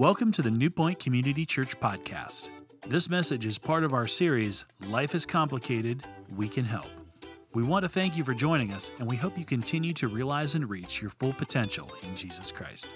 Welcome to the New Point Community Church podcast. This message is part of our series, Life is Complicated, We Can Help. We want to thank you for joining us, and we hope you continue to realize and reach your full potential in Jesus Christ.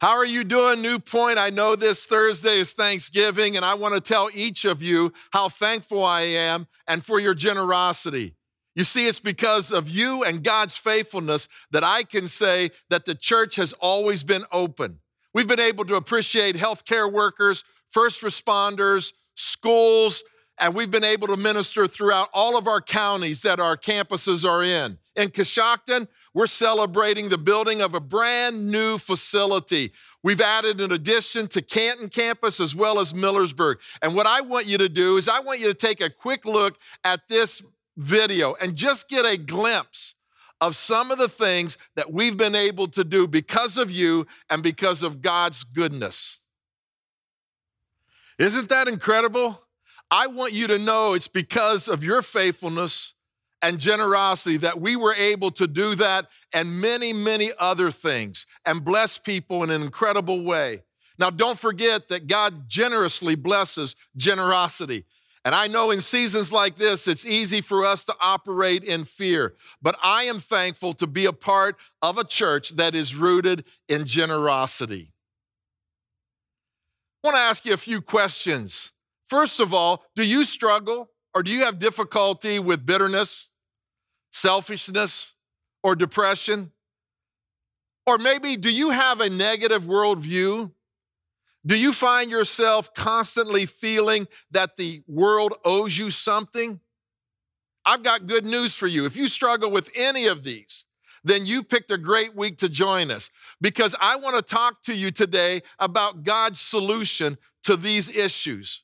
How are you doing, New Point? I know this Thursday is Thanksgiving, and I want to tell each of you how thankful I am and for your generosity. You see, it's because of you and God's faithfulness that I can say that the church has always been open. We've been able to appreciate healthcare workers, first responders, schools, and we've been able to minister throughout all of our counties that our campuses are in. In Coshocton, we're celebrating the building of a brand new facility. We've added an addition to Canton campus as well as Millersburg. And what I want you to do is I want you to take a quick look at this video and just get a glimpse of some of the things that we've been able to do because of you and because of God's goodness. Isn't that incredible? I want you to know it's because of your faithfulness and generosity that we were able to do that and many, many other things and bless people in an incredible way. Now, don't forget that God generously blesses generosity. And I know in seasons like this, it's easy for us to operate in fear, but I am thankful to be a part of a church that is rooted in generosity. I want to ask you a few questions. First of all, do you struggle or do you have difficulty with bitterness, selfishness, or depression? Or maybe do you have a negative worldview do you find yourself constantly feeling that the world owes you something? I've got good news for you. If you struggle with any of these, then you picked a great week to join us because I want to talk to you today about God's solution to these issues.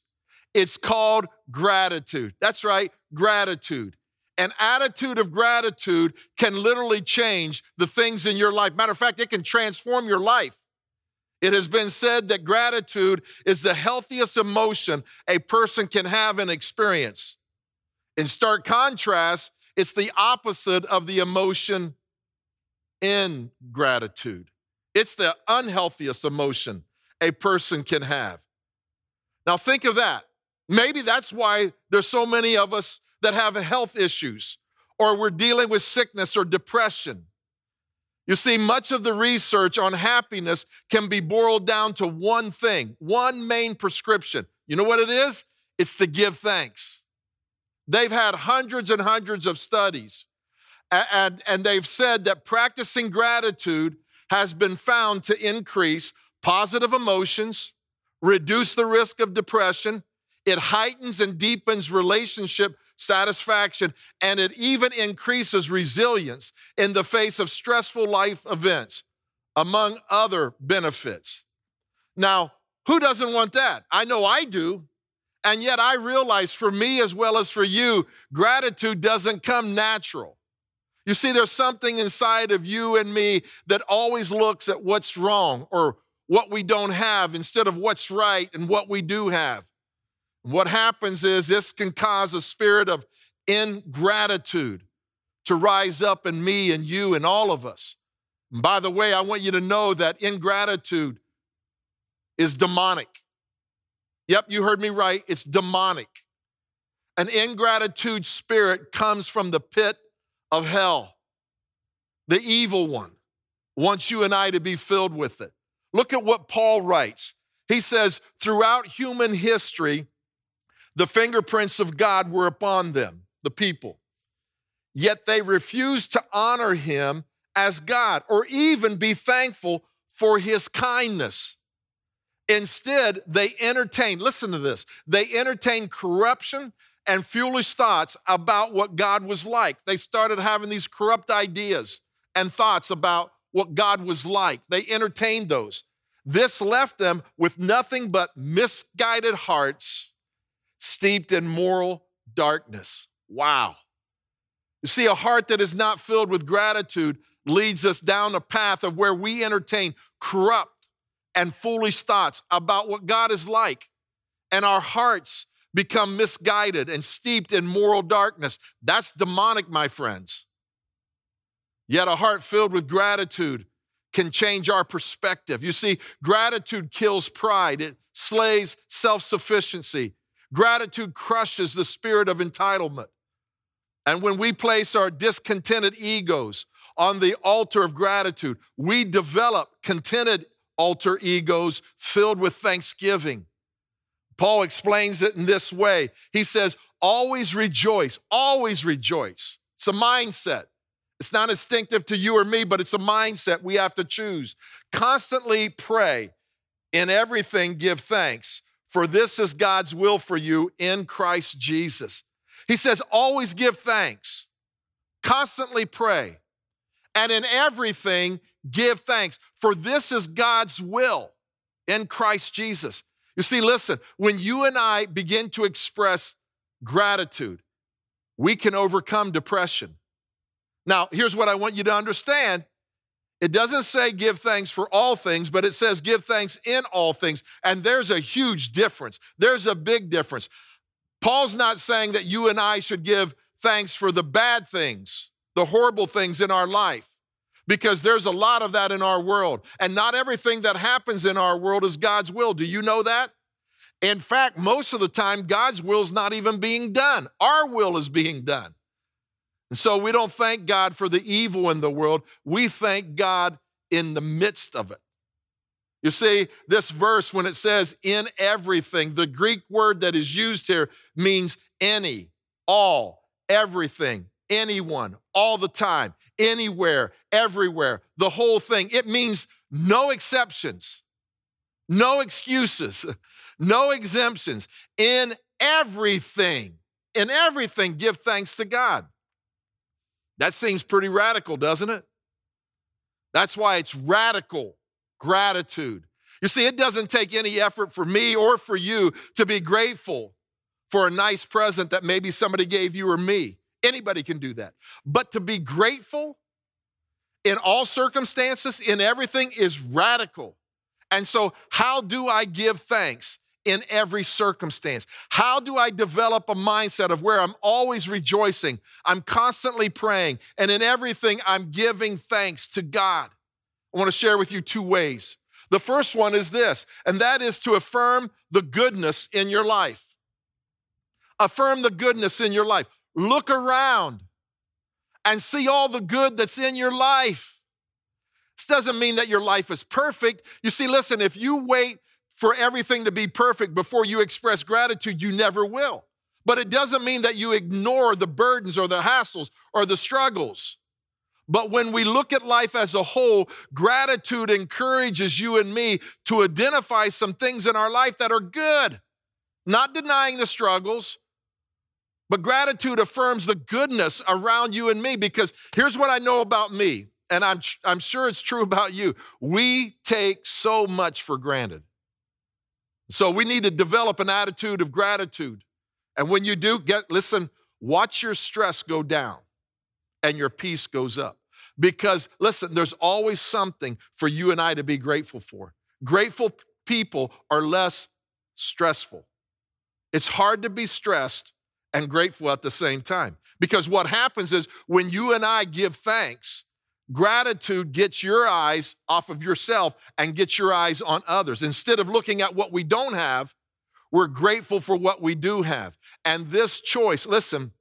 It's called gratitude. That's right, gratitude. An attitude of gratitude can literally change the things in your life. Matter of fact, it can transform your life. It has been said that gratitude is the healthiest emotion a person can have and experience. In stark contrast, it's the opposite of the emotion ingratitude. It's the unhealthiest emotion a person can have. Now, think of that. Maybe that's why there's so many of us that have health issues, or we're dealing with sickness or depression. You see, much of the research on happiness can be boiled down to one thing, one main prescription. You know what it is? It's to give thanks. They've had hundreds and hundreds of studies, and, and they've said that practicing gratitude has been found to increase positive emotions, reduce the risk of depression, it heightens and deepens relationship satisfaction, and it even increases resilience in the face of stressful life events, among other benefits. Now, who doesn't want that? I know I do. And yet I realize for me as well as for you, gratitude doesn't come natural. You see, there's something inside of you and me that always looks at what's wrong or what we don't have instead of what's right and what we do have. What happens is this can cause a spirit of ingratitude to rise up in me and you and all of us. And by the way, I want you to know that ingratitude is demonic. Yep, you heard me right. It's demonic. An ingratitude spirit comes from the pit of hell. The evil one wants you and I to be filled with it. Look at what Paul writes. He says, throughout human history, the fingerprints of God were upon them, the people. Yet they refused to honor him as God or even be thankful for his kindness. Instead, they entertained, listen to this, they entertained corruption and foolish thoughts about what God was like. They started having these corrupt ideas and thoughts about what God was like. They entertained those. This left them with nothing but misguided hearts steeped in moral darkness. Wow. You see, a heart that is not filled with gratitude leads us down a path of where we entertain corrupt and foolish thoughts about what God is like. And our hearts become misguided and steeped in moral darkness. That's demonic, my friends. Yet a heart filled with gratitude can change our perspective. You see, gratitude kills pride, it slays self sufficiency. Gratitude crushes the spirit of entitlement. And when we place our discontented egos on the altar of gratitude, we develop contented alter egos filled with thanksgiving. Paul explains it in this way. He says, Always rejoice, always rejoice. It's a mindset. It's not instinctive to you or me, but it's a mindset we have to choose. Constantly pray. In everything, give thanks, for this is God's will for you in Christ Jesus. He says, always give thanks, constantly pray, and in everything, give thanks, for this is God's will in Christ Jesus. You see, listen, when you and I begin to express gratitude, we can overcome depression. Now, here's what I want you to understand it doesn't say give thanks for all things, but it says give thanks in all things. And there's a huge difference. There's a big difference. Paul's not saying that you and I should give thanks for the bad things, the horrible things in our life, because there's a lot of that in our world. And not everything that happens in our world is God's will. Do you know that? In fact, most of the time, God's will is not even being done, our will is being done. And so we don't thank God for the evil in the world, we thank God in the midst of it. You see, this verse, when it says in everything, the Greek word that is used here means any, all, everything, anyone, all the time, anywhere, everywhere, the whole thing. It means no exceptions, no excuses, no exemptions. In everything, in everything, give thanks to God. That seems pretty radical, doesn't it? That's why it's radical gratitude. You see, it doesn't take any effort for me or for you to be grateful for a nice present that maybe somebody gave you or me. Anybody can do that. But to be grateful in all circumstances, in everything, is radical. And so, how do I give thanks? In every circumstance? How do I develop a mindset of where I'm always rejoicing? I'm constantly praying, and in everything, I'm giving thanks to God. I want to share with you two ways. The first one is this, and that is to affirm the goodness in your life. Affirm the goodness in your life. Look around and see all the good that's in your life. This doesn't mean that your life is perfect. You see, listen, if you wait for everything to be perfect before you express gratitude, you never will. But it doesn't mean that you ignore the burdens or the hassles or the struggles. But when we look at life as a whole, gratitude encourages you and me to identify some things in our life that are good, not denying the struggles, but gratitude affirms the goodness around you and me because here's what I know about me, and I'm, I'm sure it's true about you. We take so much for granted. So we need to develop an attitude of gratitude. And when you do, get listen, watch your stress go down and your peace goes up. Because listen, there's always something for you and I to be grateful for. Grateful people are less stressful. It's hard to be stressed and grateful at the same time. Because what happens is when you and I give thanks, Gratitude gets your eyes off of yourself and gets your eyes on others. Instead of looking at what we don't have, we're grateful for what we do have. And this choice, listen,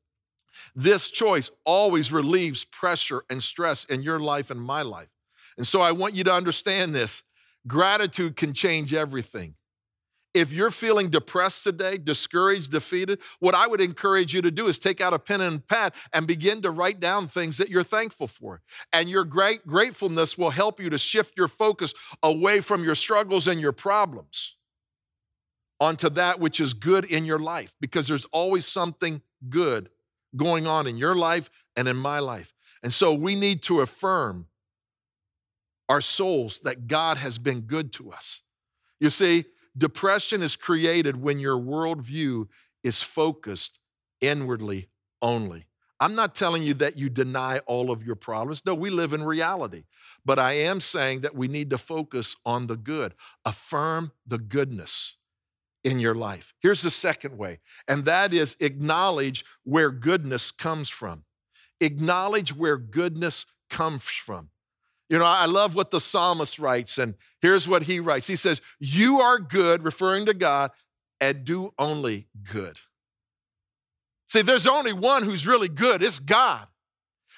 this choice always relieves pressure and stress in your life and my life. And so I want you to understand this gratitude can change everything. If you're feeling depressed today, discouraged, defeated, what I would encourage you to do is take out a pen and pad and begin to write down things that you're thankful for. And your great gratefulness will help you to shift your focus away from your struggles and your problems onto that which is good in your life because there's always something good going on in your life and in my life. And so we need to affirm our souls that God has been good to us. You see, Depression is created when your worldview is focused inwardly only. I'm not telling you that you deny all of your problems. No, we live in reality. But I am saying that we need to focus on the good, affirm the goodness in your life. Here's the second way, and that is acknowledge where goodness comes from. Acknowledge where goodness comes from. You know, I love what the psalmist writes, and here's what he writes He says, You are good, referring to God, and do only good. See, there's only one who's really good, it's God.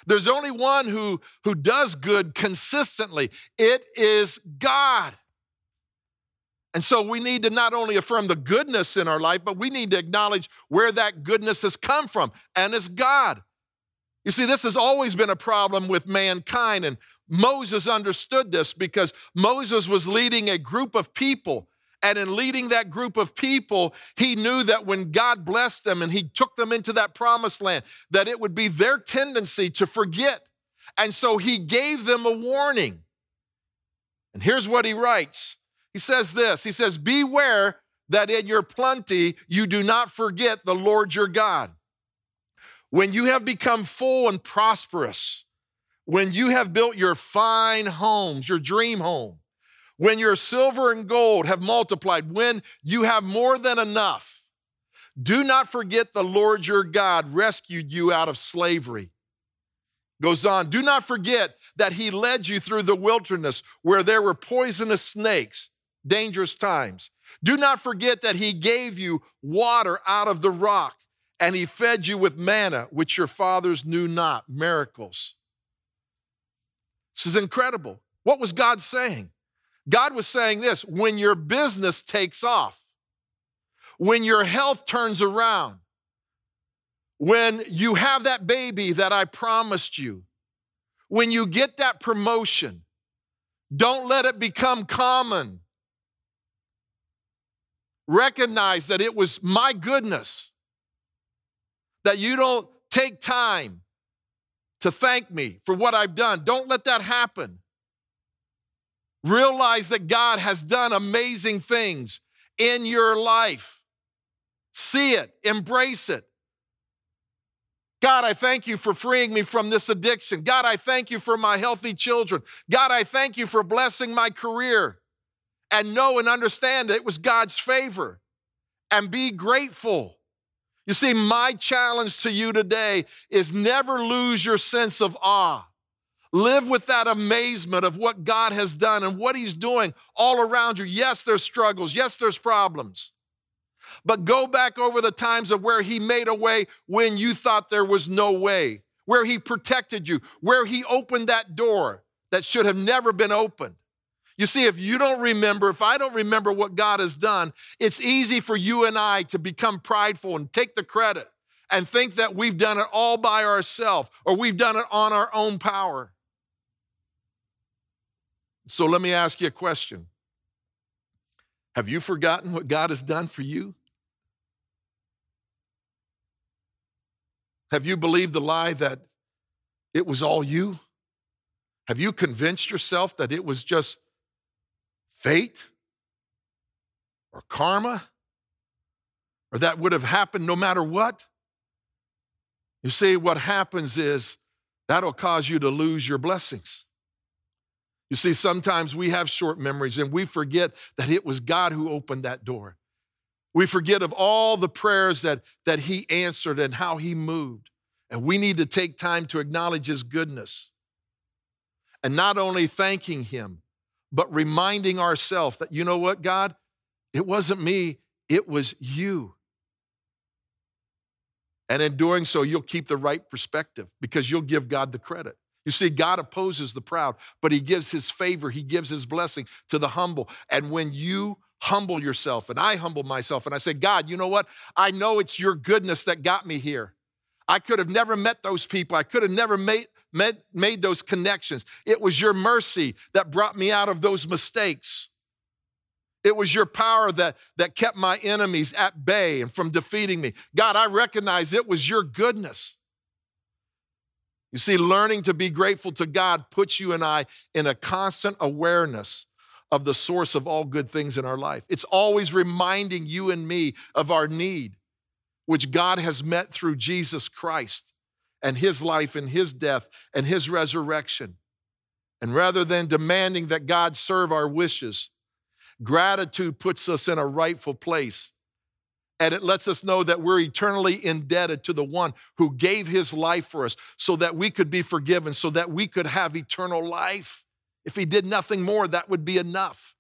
There's only one who, who does good consistently. It is God. And so we need to not only affirm the goodness in our life, but we need to acknowledge where that goodness has come from, and it's God. You see, this has always been a problem with mankind, and Moses understood this because Moses was leading a group of people. And in leading that group of people, he knew that when God blessed them and he took them into that promised land, that it would be their tendency to forget. And so he gave them a warning. And here's what he writes He says this He says, Beware that in your plenty you do not forget the Lord your God. When you have become full and prosperous, when you have built your fine homes, your dream home, when your silver and gold have multiplied, when you have more than enough, do not forget the Lord your God rescued you out of slavery. Goes on, do not forget that he led you through the wilderness where there were poisonous snakes, dangerous times. Do not forget that he gave you water out of the rock and he fed you with manna, which your fathers knew not, miracles. This is incredible. What was God saying? God was saying this when your business takes off, when your health turns around, when you have that baby that I promised you, when you get that promotion, don't let it become common. Recognize that it was my goodness that you don't take time to thank me for what I've done. Don't let that happen. Realize that God has done amazing things in your life. See it, embrace it. God, I thank you for freeing me from this addiction. God, I thank you for my healthy children. God, I thank you for blessing my career. And know and understand that it was God's favor. And be grateful. You see, my challenge to you today is never lose your sense of awe. Live with that amazement of what God has done and what He's doing all around you. Yes, there's struggles. Yes, there's problems. But go back over the times of where He made a way when you thought there was no way, where He protected you, where He opened that door that should have never been opened. You see, if you don't remember, if I don't remember what God has done, it's easy for you and I to become prideful and take the credit and think that we've done it all by ourselves or we've done it on our own power. So let me ask you a question Have you forgotten what God has done for you? Have you believed the lie that it was all you? Have you convinced yourself that it was just fate or karma or that would have happened no matter what. You see, what happens is that'll cause you to lose your blessings. You see, sometimes we have short memories and we forget that it was God who opened that door. We forget of all the prayers that, that He answered and how He moved. And we need to take time to acknowledge His goodness. And not only thanking Him, but reminding ourselves that, you know what, God, it wasn't me, it was you. And in doing so, you'll keep the right perspective because you'll give God the credit. You see, God opposes the proud, but He gives His favor, He gives His blessing to the humble. And when you humble yourself, and I humble myself, and I say, God, you know what? I know it's your goodness that got me here. I could have never met those people. I could have never made, made, made those connections. It was your mercy that brought me out of those mistakes. It was your power that, that kept my enemies at bay and from defeating me. God, I recognize it was your goodness. You see, learning to be grateful to God puts you and I in a constant awareness of the source of all good things in our life. It's always reminding you and me of our need, which God has met through Jesus Christ and his life and his death and his resurrection. And rather than demanding that God serve our wishes, gratitude puts us in a rightful place And it lets us know that we're eternally indebted to the one who gave his life for us so that we could be forgiven, so that we could have eternal life. If he did nothing more, that would be enough.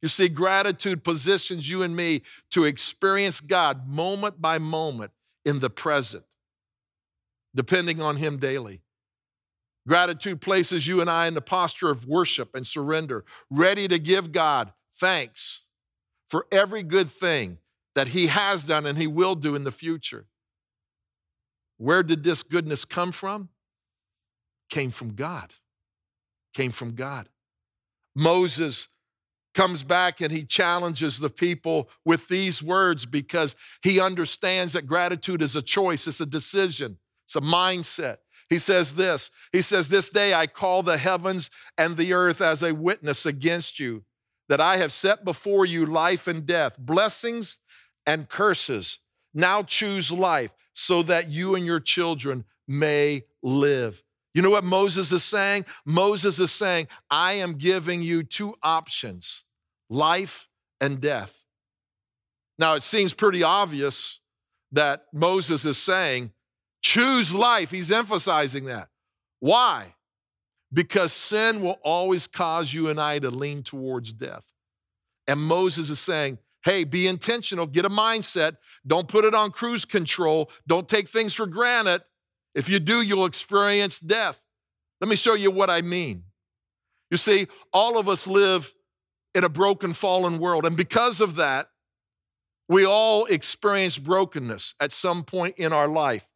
You see, gratitude positions you and me to experience God moment by moment in the present, depending on him daily. Gratitude places you and I in the posture of worship and surrender, ready to give God thanks for every good thing that He has done and He will do in the future. Where did this goodness come from? Came from God. Came from God. Moses comes back and he challenges the people with these words because he understands that gratitude is a choice, it's a decision, it's a mindset. He says this He says, This day I call the heavens and the earth as a witness against you, that I have set before you life and death, blessings and curses. Now choose life so that you and your children may live. You know what Moses is saying? Moses is saying, I am giving you two options life and death. Now, it seems pretty obvious that Moses is saying, choose life. He's emphasizing that. Why? Because sin will always cause you and I to lean towards death. And Moses is saying, hey, be intentional, get a mindset, don't put it on cruise control, don't take things for granted. If you do, you'll experience death. Let me show you what I mean. You see, all of us live in a broken, fallen world. And because of that, we all experience brokenness at some point in our life.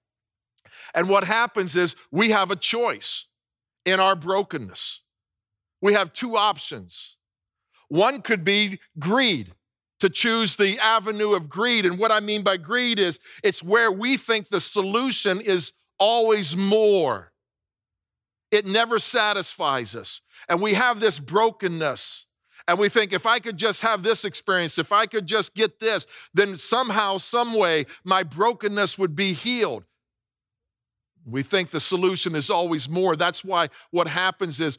And what happens is we have a choice in our brokenness. We have two options. One could be greed, to choose the avenue of greed. And what I mean by greed is it's where we think the solution is always more. It never satisfies us. And we have this brokenness and we think, if I could just have this experience, if I could just get this, then somehow, some way, my brokenness would be healed. We think the solution is always more. That's why what happens is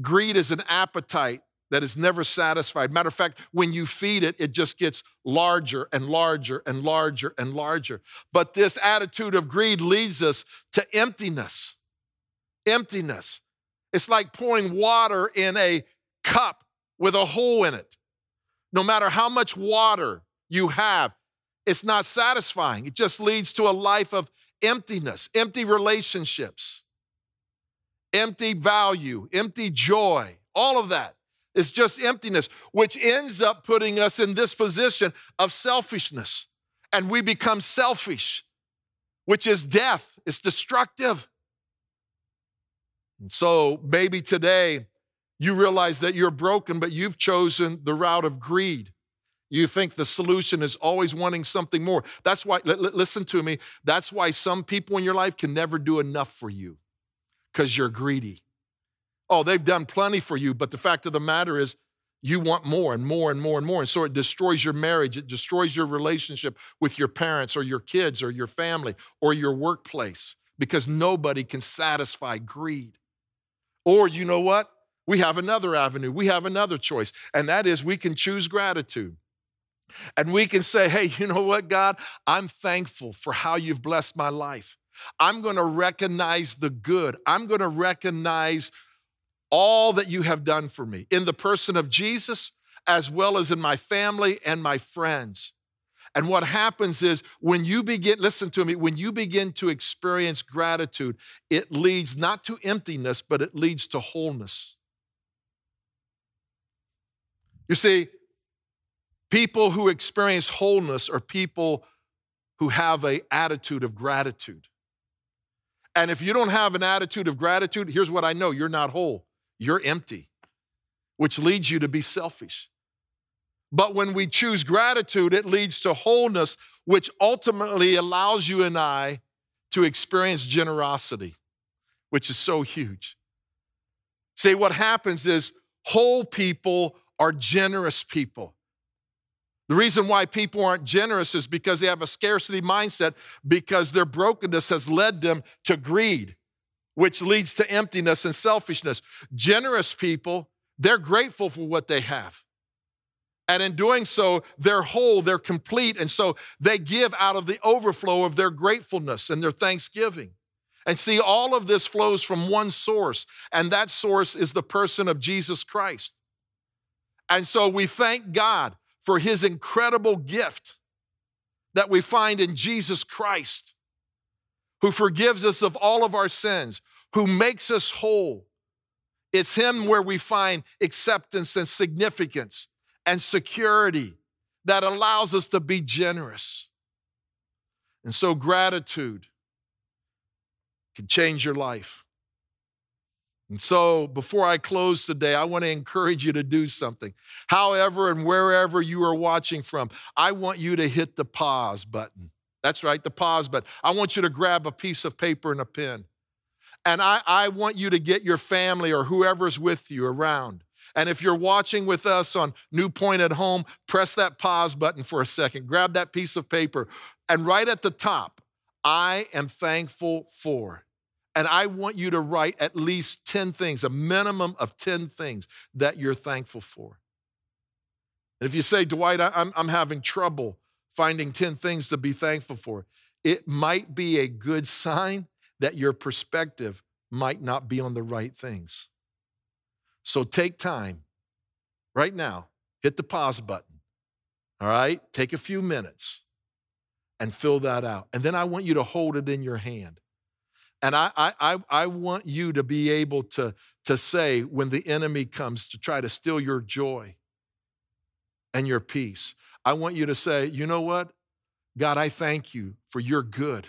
greed is an appetite that is never satisfied. Matter of fact, when you feed it, it just gets larger and larger and larger and larger. But this attitude of greed leads us to emptiness. Emptiness. It's like pouring water in a cup with a hole in it. No matter how much water you have, it's not satisfying. It just leads to a life of emptiness, empty relationships, empty value, empty joy, all of that. is just emptiness, which ends up putting us in this position of selfishness. And we become selfish, which is death, it's destructive. And so maybe today you realize that you're broken, but you've chosen the route of greed. You think the solution is always wanting something more. That's why, l- listen to me, that's why some people in your life can never do enough for you because you're greedy. Oh, they've done plenty for you, but the fact of the matter is, you want more and more and more and more. And so it destroys your marriage, it destroys your relationship with your parents or your kids or your family or your workplace because nobody can satisfy greed. Or you know what? we have another avenue, we have another choice, and that is we can choose gratitude. And we can say, hey, you know what, God? I'm thankful for how you've blessed my life. I'm going to recognize the good. I'm going to recognize all that you have done for me in the person of Jesus, as well as in my family and my friends. And what happens is when you begin, listen to me, when you begin to experience gratitude, it leads not to emptiness, but it leads to wholeness. You see, people who experience wholeness are people who have an attitude of gratitude. And if you don't have an attitude of gratitude, here's what I know you're not whole, you're empty, which leads you to be selfish. But when we choose gratitude, it leads to wholeness, which ultimately allows you and I to experience generosity, which is so huge. See, what happens is whole people are generous people. The reason why people aren't generous is because they have a scarcity mindset, because their brokenness has led them to greed, which leads to emptiness and selfishness. Generous people, they're grateful for what they have. And in doing so, they're whole, they're complete. And so they give out of the overflow of their gratefulness and their thanksgiving. And see, all of this flows from one source, and that source is the person of Jesus Christ. And so we thank God for his incredible gift that we find in Jesus Christ, who forgives us of all of our sins, who makes us whole. It's him where we find acceptance and significance and security that allows us to be generous. And so, gratitude can change your life. And so, before I close today, I want to encourage you to do something. However, and wherever you are watching from, I want you to hit the pause button. That's right, the pause button. I want you to grab a piece of paper and a pen. And I, I want you to get your family or whoever's with you around. And if you're watching with us on New Point at Home, press that pause button for a second. Grab that piece of paper. And right at the top, I am thankful for. And I want you to write at least 10 things, a minimum of 10 things that you're thankful for. And if you say, Dwight, I'm, I'm having trouble finding 10 things to be thankful for, it might be a good sign that your perspective might not be on the right things. So take time right now, hit the pause button. All right? Take a few minutes and fill that out. And then I want you to hold it in your hand. And I, I, I want you to be able to, to say when the enemy comes to try to steal your joy and your peace, I want you to say, you know what? God, I thank you for your good.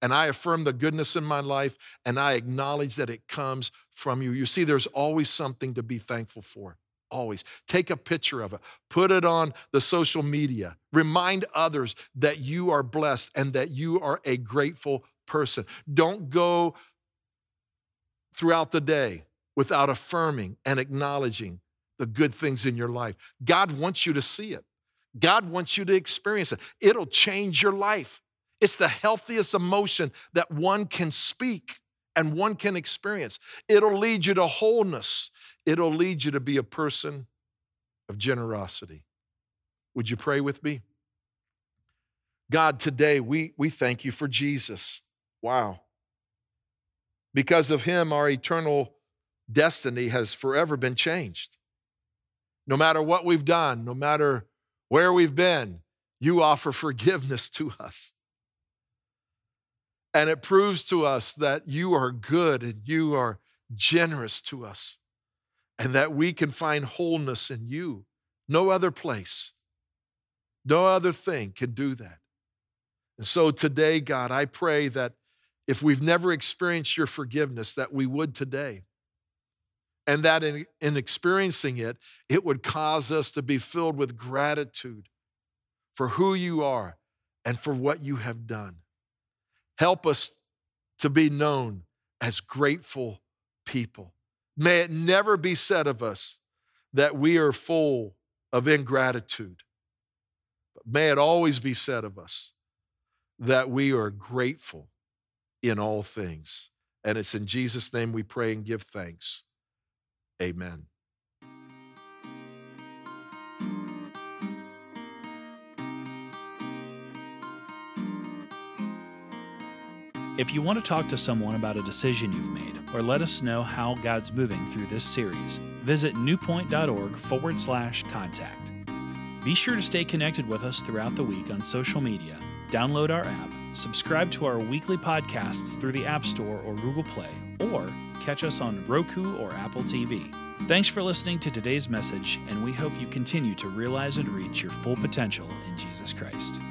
And I affirm the goodness in my life and I acknowledge that it comes from you. You see, there's always something to be thankful for always. Take a picture of it, put it on the social media. Remind others that you are blessed and that you are a grateful person. Don't go throughout the day without affirming and acknowledging the good things in your life. God wants you to see it. God wants you to experience it. It'll change your life. It's the healthiest emotion that one can speak and one can experience. It'll lead you to wholeness it'll lead you to be a person of generosity. Would you pray with me? God, today we, we thank you for Jesus. Wow. Because of him, our eternal destiny has forever been changed. No matter what we've done, no matter where we've been, you offer forgiveness to us. And it proves to us that you are good and you are generous to us and that we can find wholeness in you. No other place, no other thing can do that. And so today, God, I pray that if we've never experienced your forgiveness, that we would today. And that in, in experiencing it, it would cause us to be filled with gratitude for who you are and for what you have done. Help us to be known as grateful people. May it never be said of us that we are full of ingratitude. But may it always be said of us that we are grateful in all things. And it's in Jesus' name we pray and give thanks. Amen. If you want to talk to someone about a decision you've made, or let us know how God's moving through this series, visit newpoint.org forward slash contact. Be sure to stay connected with us throughout the week on social media, download our app, subscribe to our weekly podcasts through the App Store or Google Play, or catch us on Roku or Apple TV. Thanks for listening to today's message, and we hope you continue to realize and reach your full potential in Jesus Christ.